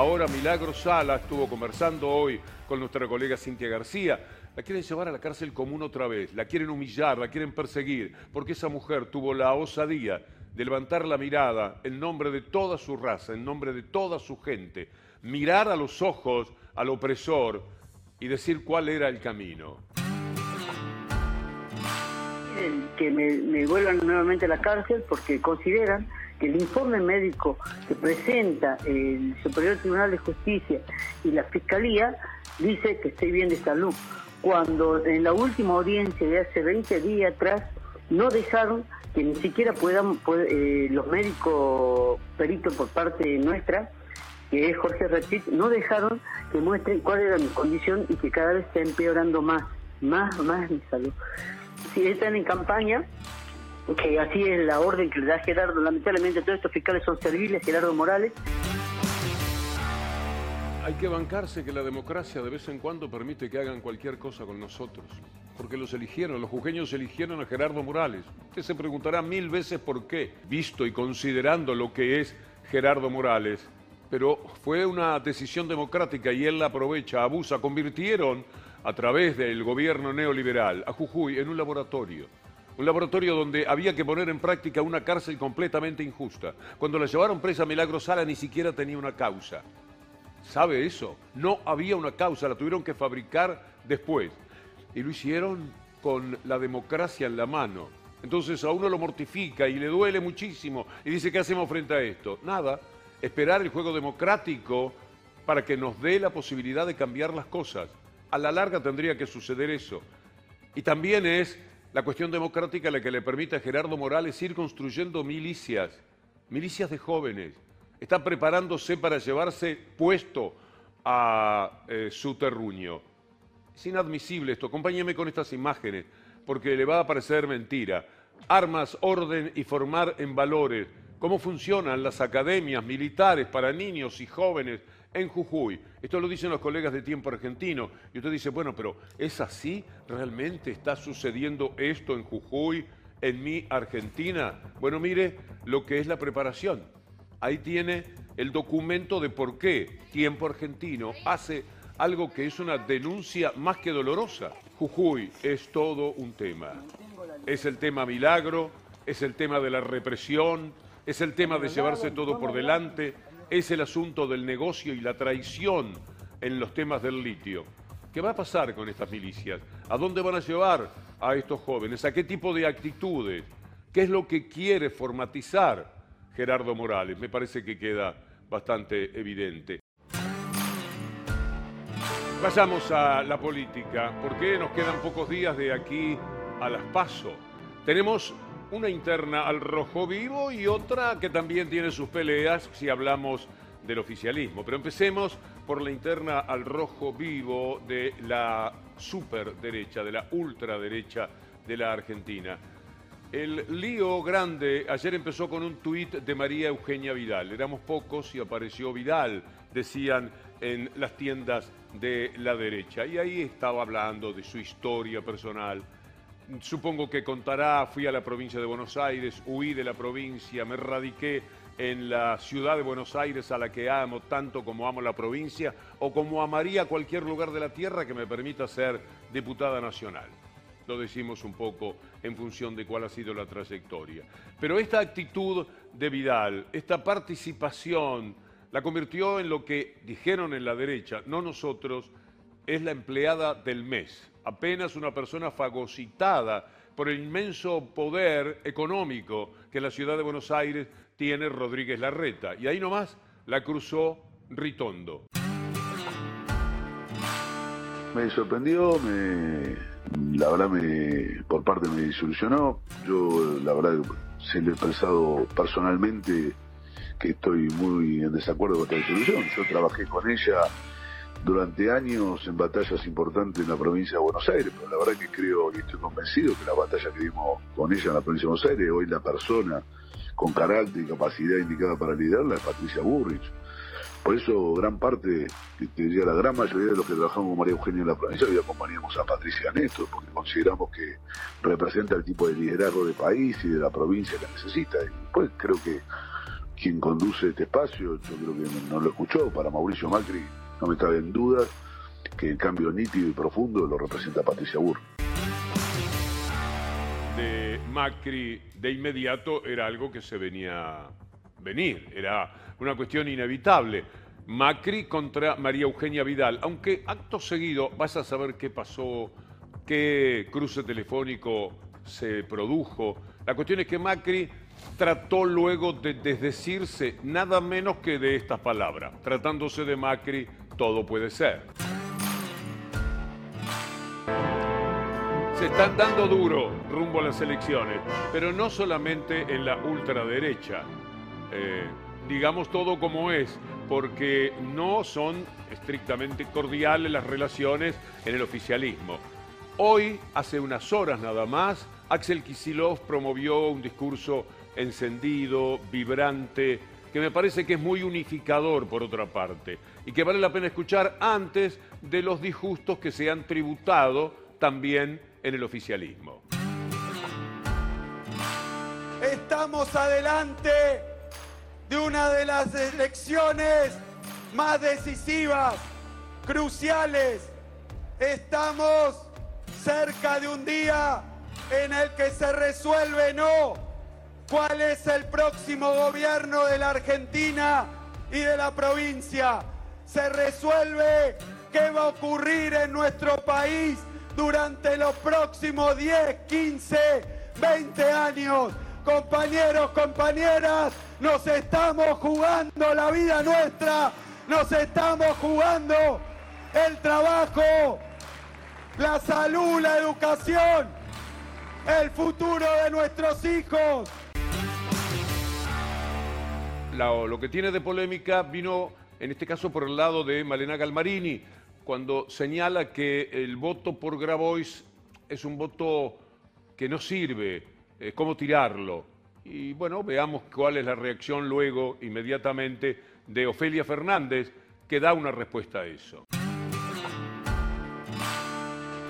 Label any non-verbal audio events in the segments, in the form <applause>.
Ahora Milagro Sala estuvo conversando hoy con nuestra colega Cintia García. La quieren llevar a la cárcel común otra vez, la quieren humillar, la quieren perseguir, porque esa mujer tuvo la osadía de levantar la mirada en nombre de toda su raza, en nombre de toda su gente, mirar a los ojos al opresor y decir cuál era el camino. Que me, me vuelvan nuevamente a la cárcel porque consideran que el informe médico que presenta el Superior Tribunal de Justicia y la Fiscalía dice que estoy bien de salud, cuando en la última audiencia de hace 20 días atrás no dejaron que ni siquiera puedan eh, los médicos peritos por parte nuestra, que es Jorge Rechit, no dejaron que muestren cuál era mi condición y que cada vez está empeorando más, más, más mi salud. Si están en campaña, que así es la orden que le da Gerardo, lamentablemente todos estos fiscales son serviles, Gerardo Morales. Hay que bancarse que la democracia de vez en cuando permite que hagan cualquier cosa con nosotros porque los eligieron, los jujeños eligieron a Gerardo Morales. Usted se preguntará mil veces por qué, visto y considerando lo que es Gerardo Morales. Pero fue una decisión democrática y él la aprovecha, abusa. Convirtieron a través del gobierno neoliberal a Jujuy en un laboratorio. Un laboratorio donde había que poner en práctica una cárcel completamente injusta. Cuando la llevaron presa Milagro Sala ni siquiera tenía una causa. ¿Sabe eso? No había una causa, la tuvieron que fabricar después y lo hicieron con la democracia en la mano. Entonces a uno lo mortifica y le duele muchísimo y dice, ¿qué hacemos frente a esto? Nada, esperar el juego democrático para que nos dé la posibilidad de cambiar las cosas. A la larga tendría que suceder eso. Y también es la cuestión democrática la que le permite a Gerardo Morales ir construyendo milicias, milicias de jóvenes. Está preparándose para llevarse puesto a eh, su terruño. Es inadmisible esto. Acompáñeme con estas imágenes, porque le va a parecer mentira. Armas, orden y formar en valores. ¿Cómo funcionan las academias militares para niños y jóvenes en Jujuy? Esto lo dicen los colegas de Tiempo Argentino. Y usted dice, bueno, pero ¿es así? ¿Realmente está sucediendo esto en Jujuy, en mi Argentina? Bueno, mire lo que es la preparación. Ahí tiene el documento de por qué Tiempo Argentino hace algo que es una denuncia más que dolorosa. Jujuy es todo un tema. Es el tema milagro, es el tema de la represión, es el tema de llevarse todo por delante, es el asunto del negocio y la traición en los temas del litio. ¿Qué va a pasar con estas milicias? ¿A dónde van a llevar a estos jóvenes? ¿A qué tipo de actitudes? ¿Qué es lo que quiere formatizar Gerardo Morales? Me parece que queda bastante evidente. Vayamos a la política, porque nos quedan pocos días de aquí a las PASO. Tenemos una interna al rojo vivo y otra que también tiene sus peleas si hablamos del oficialismo. Pero empecemos por la interna al rojo vivo de la superderecha, de la ultraderecha de la Argentina. El lío grande ayer empezó con un tuit de María Eugenia Vidal. Éramos pocos y apareció Vidal, decían en las tiendas de la derecha. Y ahí estaba hablando de su historia personal. Supongo que contará, fui a la provincia de Buenos Aires, huí de la provincia, me radiqué en la ciudad de Buenos Aires a la que amo tanto como amo la provincia o como amaría cualquier lugar de la tierra que me permita ser diputada nacional. Lo decimos un poco en función de cuál ha sido la trayectoria. Pero esta actitud de Vidal, esta participación, la convirtió en lo que dijeron en la derecha, no nosotros, es la empleada del mes. Apenas una persona fagocitada por el inmenso poder económico que la ciudad de Buenos Aires tiene Rodríguez Larreta. Y ahí nomás la cruzó Ritondo. Me sorprendió, me, la verdad me, por parte me disolucionó. Yo la verdad se lo he expresado personalmente que estoy muy en desacuerdo con esta disolución. Yo trabajé con ella durante años en batallas importantes en la provincia de Buenos Aires, pero la verdad que creo y estoy convencido que la batalla que dimos con ella en la provincia de Buenos Aires, hoy la persona con carácter y capacidad indicada para liderarla es Patricia Burrich. Por eso gran parte, te diría la gran mayoría de los que trabajamos con María Eugenia en la provincia hoy acompañamos a Patricia Néstor, porque consideramos que representa el tipo de liderazgo de país y de la provincia que necesita. Y pues creo que quien conduce este espacio, yo creo que no lo escuchó, para Mauricio Macri no me cabe en duda que el cambio nítido y profundo lo representa Patricia Burr. De Macri de inmediato era algo que se venía venir, era una cuestión inevitable. Macri contra María Eugenia Vidal, aunque acto seguido vas a saber qué pasó, qué cruce telefónico se produjo. La cuestión es que Macri trató luego de desdecirse nada menos que de estas palabras. Tratándose de Macri, todo puede ser. Se están dando duro rumbo a las elecciones, pero no solamente en la ultraderecha. Eh, digamos todo como es, porque no son estrictamente cordiales las relaciones en el oficialismo. Hoy, hace unas horas nada más, Axel Kisilov promovió un discurso encendido, vibrante, que me parece que es muy unificador por otra parte y que vale la pena escuchar antes de los disgustos que se han tributado también en el oficialismo. Estamos adelante de una de las elecciones más decisivas, cruciales. Estamos cerca de un día en el que se resuelve no cuál es el próximo gobierno de la Argentina y de la provincia. Se resuelve qué va a ocurrir en nuestro país durante los próximos 10, 15, 20 años. Compañeros, compañeras, nos estamos jugando la vida nuestra, nos estamos jugando el trabajo, la salud, la educación, el futuro de nuestros hijos lo que tiene de polémica vino, en este caso, por el lado de Malena Galmarini, cuando señala que el voto por Grabois es un voto que no sirve, eh, cómo tirarlo. Y bueno, veamos cuál es la reacción luego, inmediatamente, de Ofelia Fernández, que da una respuesta a eso.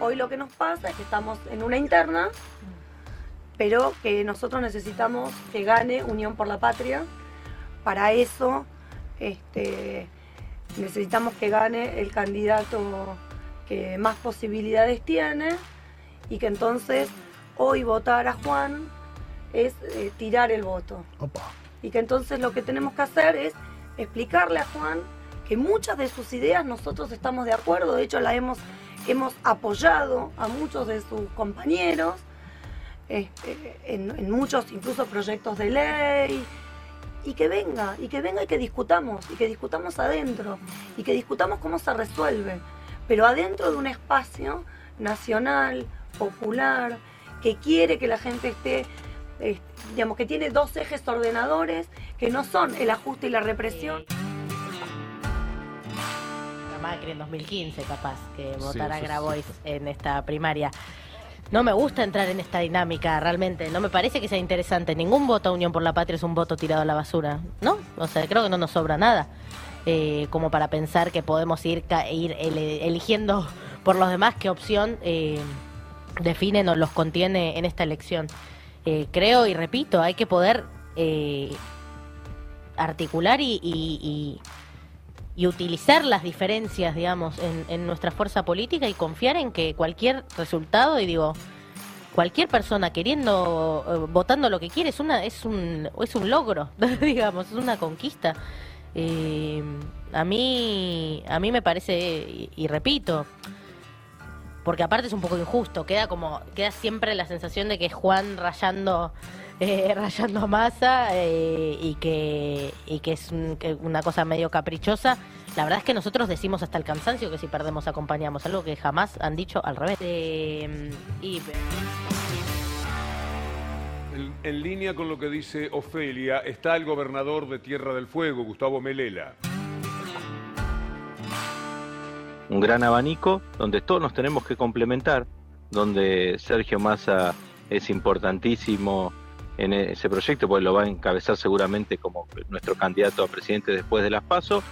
Hoy lo que nos pasa es que estamos en una interna, pero que nosotros necesitamos que gane Unión por la Patria, para eso este, necesitamos que gane el candidato que más posibilidades tiene y que entonces hoy votar a Juan es eh, tirar el voto. Y que entonces lo que tenemos que hacer es explicarle a Juan que muchas de sus ideas nosotros estamos de acuerdo, de hecho la hemos, hemos apoyado a muchos de sus compañeros este, en muchos incluso proyectos de ley, y que venga, y que venga y que discutamos, y que discutamos adentro, y que discutamos cómo se resuelve, pero adentro de un espacio nacional, popular, que quiere que la gente esté, digamos, que tiene dos ejes ordenadores, que no son el ajuste y la represión. Macri en 2015, capaz, que votara Grabois en esta primaria. No me gusta entrar en esta dinámica realmente. No me parece que sea interesante. Ningún voto a Unión por la Patria es un voto tirado a la basura. ¿No? O sea, creo que no nos sobra nada. Eh, como para pensar que podemos ir, ir eligiendo por los demás qué opción eh, definen o los contiene en esta elección. Eh, creo y repito, hay que poder articular y y utilizar las diferencias, digamos, en, nuestra fuerza política y confiar en que cualquier resultado, y digo, cualquier persona queriendo, eh, votando lo que quiere, es, una, es, un, es un logro, <laughs> digamos, es una conquista. Eh, a mí a mí me parece y, repito porque aparte es un poco injusto queda como queda siempre la sensación de que es Juan rayando <laughs> eh, rayando masa eh, y, que, y que es una cosa medio caprichosa. La verdad es que nosotros decimos hasta el cansancio que si perdemos acompañamos, algo que jamás han dicho al revés. Eh, en, línea con lo que dice Ofelia está el gobernador de Tierra del Fuego, Gustavo Melela. Un gran abanico donde todos nos tenemos que complementar, donde Sergio Massa es importantísimo en ese proyecto, pues lo va a encabezar seguramente como nuestro candidato a presidente después de las PASO,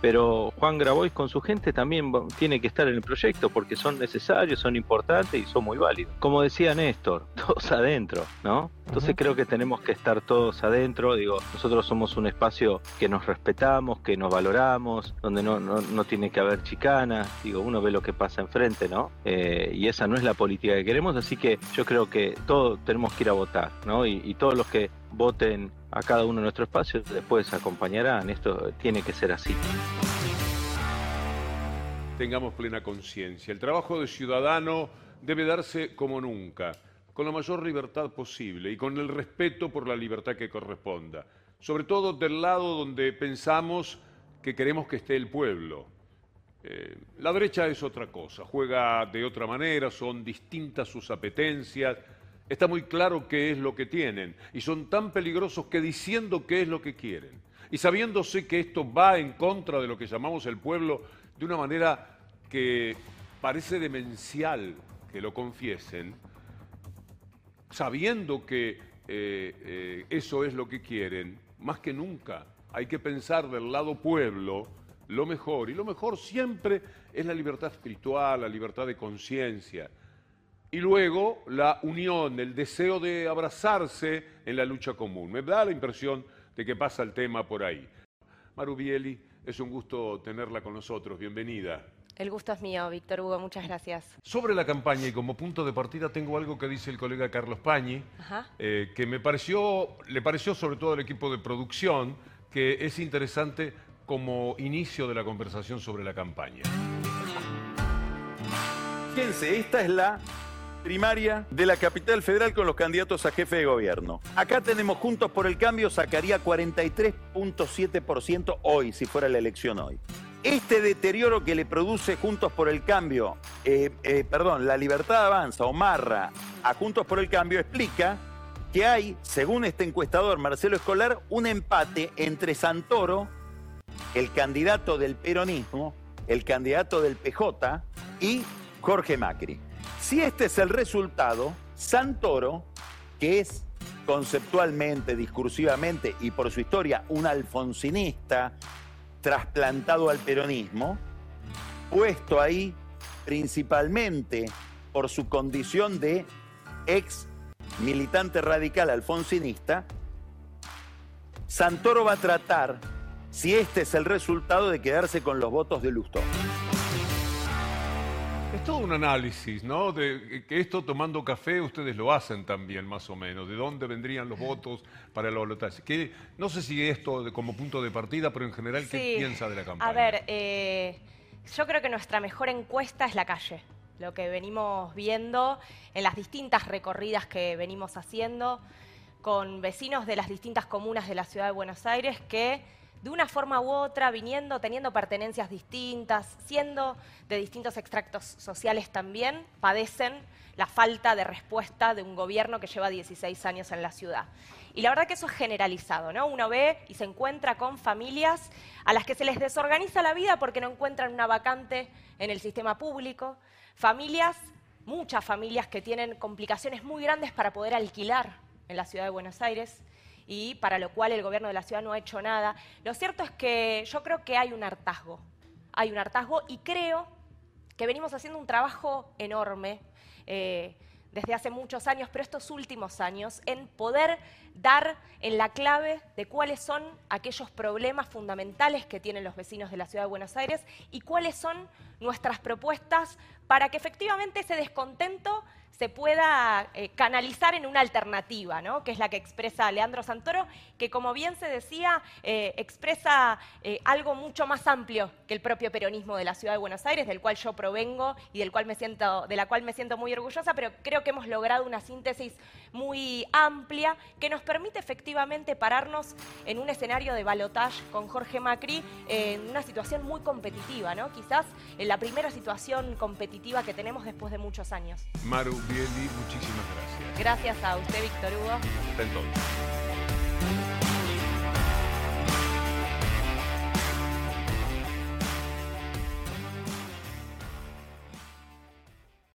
pero Juan Grabois con su gente también tiene que estar en el proyecto porque son necesarios, son importantes y son muy válidos. Como decía Néstor, <laughs> todos adentro, ¿no? Entonces creo que tenemos que estar todos adentro, digo, nosotros somos un espacio que nos respetamos, que nos valoramos, donde no, no, tiene que haber chicana, digo, uno ve lo que pasa enfrente, ¿no? Eh, y esa no es la política que queremos, así que yo creo que todos tenemos que ir a votar, ¿no? Y, y todos los que voten a cada uno de nuestros espacios después acompañarán, esto tiene que ser así tengamos plena conciencia. El trabajo de ciudadano debe darse como nunca, con la mayor libertad posible y con el respeto por la libertad que corresponda, sobre todo del lado donde pensamos que queremos que esté el pueblo. Eh, la derecha es otra cosa, juega de otra manera, son distintas sus apetencias, está muy claro qué es lo que tienen y son tan peligrosos que diciendo qué es lo que quieren y sabiéndose que esto va en contra de lo que llamamos el pueblo, de una manera que parece demencial que lo confiesen, sabiendo que eh, eh, eso es lo que quieren, más que nunca hay que pensar del lado pueblo lo mejor. Y lo mejor siempre es la libertad espiritual, la libertad de conciencia. Y luego la unión, el deseo de abrazarse en la lucha común. Me da la impresión de que pasa el tema por ahí. Marubieli, es un gusto tenerla con nosotros. Bienvenida. El gusto es mío, Víctor Hugo, muchas gracias. Sobre la campaña y como punto de partida tengo algo que dice el colega Carlos Pañi, eh, que me pareció, le pareció sobre todo al equipo de producción, que es interesante como inicio de la conversación sobre la campaña. Fíjense, esta es la primaria de la capital federal con los candidatos a jefe de gobierno. Acá tenemos Juntos por el Cambio, sacaría 43.7% hoy, si fuera la elección hoy. Este deterioro que le produce Juntos por el Cambio, eh, eh, perdón, la Libertad Avanza o Marra a Juntos por el Cambio explica que hay, según este encuestador Marcelo Escolar, un empate entre Santoro, el candidato del peronismo, el candidato del PJ y Jorge Macri. Si este es el resultado, Santoro, que es conceptualmente, discursivamente y por su historia un alfonsinista, trasplantado al peronismo, puesto ahí principalmente por su condición de ex militante radical alfonsinista, Santoro va a tratar, si este es el resultado, de quedarse con los votos de Lustó. Es todo un análisis, ¿no? De que esto tomando café ustedes lo hacen también, más o menos. ¿De dónde vendrían los votos para el balotaje? Que no sé si esto como punto de partida, pero en general, ¿qué piensa de la campaña? A ver, eh, yo creo que nuestra mejor encuesta es la calle. Lo que venimos viendo en las distintas recorridas que venimos haciendo con vecinos de las distintas comunas de la ciudad de Buenos Aires que de una forma u otra, viniendo, teniendo pertenencias distintas, siendo de distintos extractos sociales también, padecen la falta de respuesta de un gobierno que lleva 16 años en la ciudad. Y la verdad que eso es generalizado, ¿no? Uno ve y se encuentra con familias a las que se les desorganiza la vida porque no encuentran una vacante en el sistema público, familias, muchas familias que tienen complicaciones muy grandes para poder alquilar en la ciudad de Buenos Aires, y para lo cual el gobierno de la ciudad no ha hecho nada. Lo cierto es que yo creo que hay un hartazgo, hay un hartazgo y creo que venimos haciendo un trabajo enorme. Eh, desde hace muchos años, pero estos últimos años, en poder dar en la clave de cuáles son aquellos problemas fundamentales que tienen los vecinos de la ciudad de Buenos Aires y cuáles son nuestras propuestas para que efectivamente ese descontento se pueda eh, canalizar en una alternativa, ¿no? que es la que expresa Leandro Santoro, que como bien se decía, eh, expresa eh, algo mucho más amplio que el propio peronismo de la ciudad de Buenos Aires, del cual yo provengo y del cual me siento, de la cual me siento muy orgullosa, pero creo que hemos logrado una síntesis muy amplia que nos permite efectivamente pararnos en un escenario de balotage con Jorge Macri en una situación muy competitiva, ¿no? quizás en la primera situación competitiva que tenemos después de muchos años. Maru muchísimas gracias. Gracias a usted, Víctor Hugo. entonces.